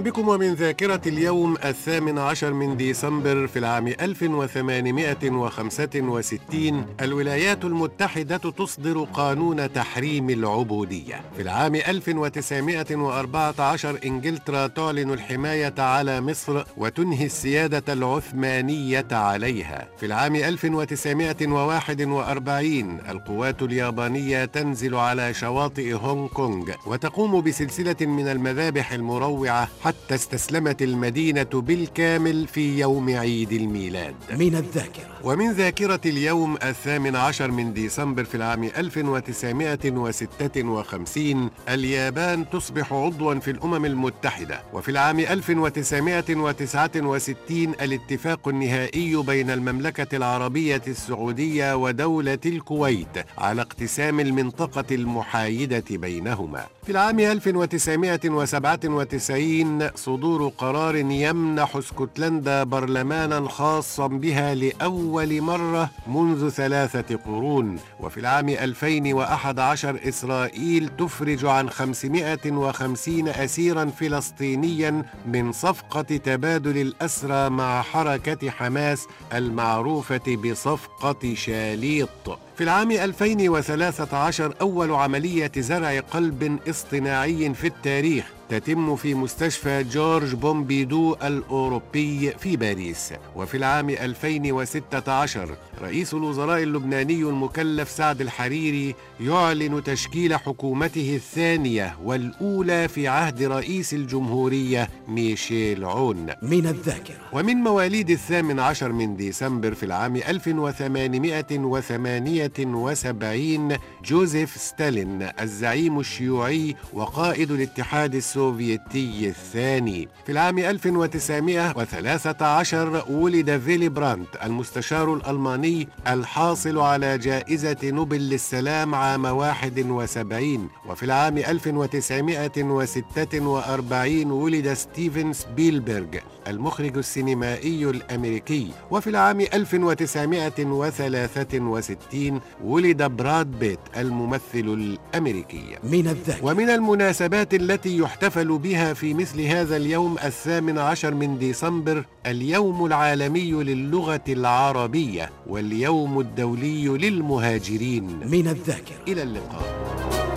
بكم ومن ذاكرة اليوم الثامن عشر من ديسمبر في العام 1865 الولايات المتحدة تصدر قانون تحريم العبودية. في العام 1914 إنجلترا تعلن الحماية على مصر وتنهي السيادة العثمانية عليها. في العام 1941 القوات اليابانية تنزل على شواطئ هونغ كونغ وتقوم بسلسلة من المذابح المروعة حتى استسلمت المدينة بالكامل في يوم عيد الميلاد. من الذاكرة. ومن ذاكرة اليوم الثامن عشر من ديسمبر في العام 1956 اليابان تصبح عضوا في الأمم المتحدة. وفي العام 1969 الاتفاق النهائي بين المملكة العربية السعودية ودولة الكويت على اقتسام المنطقة المحايدة بينهما. في العام 1997 صدور قرار يمنح اسكتلندا برلمانا خاصا بها لأول مرة منذ ثلاثة قرون. وفي العام 2011 إسرائيل تفرج عن 550 أسيرا فلسطينيا من صفقة تبادل الأسرى مع حركة حماس المعروفة بصفقة شاليط. في العام 2013 أول عملية زرع قلب اصطناعي في التاريخ تتم في مستشفى جورج بومبيدو الأوروبي في باريس. وفي العام 2016 رئيس الوزراء اللبناني المكلف سعد الحريري يعلن تشكيل حكومته الثانية والأولى في عهد رئيس الجمهورية ميشيل عون. من الذاكرة. ومن مواليد الثامن عشر من ديسمبر في العام 1878 جوزيف ستالين الزعيم الشيوعي وقائد الاتحاد السوفيتي الثاني. في العام 1913 ولد فيلي برانت المستشار الألماني الحاصل على جائزة نوبل للسلام عام 71 وفي العام 1946 ولد ستيفن سبيلبرغ المخرج السينمائي الأمريكي. وفي العام 1963 ولد براد بيت الممثل الأمريكي. من الذاكرة. ومن المناسبات التي يحتفل بها في مثل هذا اليوم الثامن عشر من ديسمبر اليوم العالمي للغة العربية واليوم الدولي للمهاجرين. من الذاكرة. إلى اللقاء.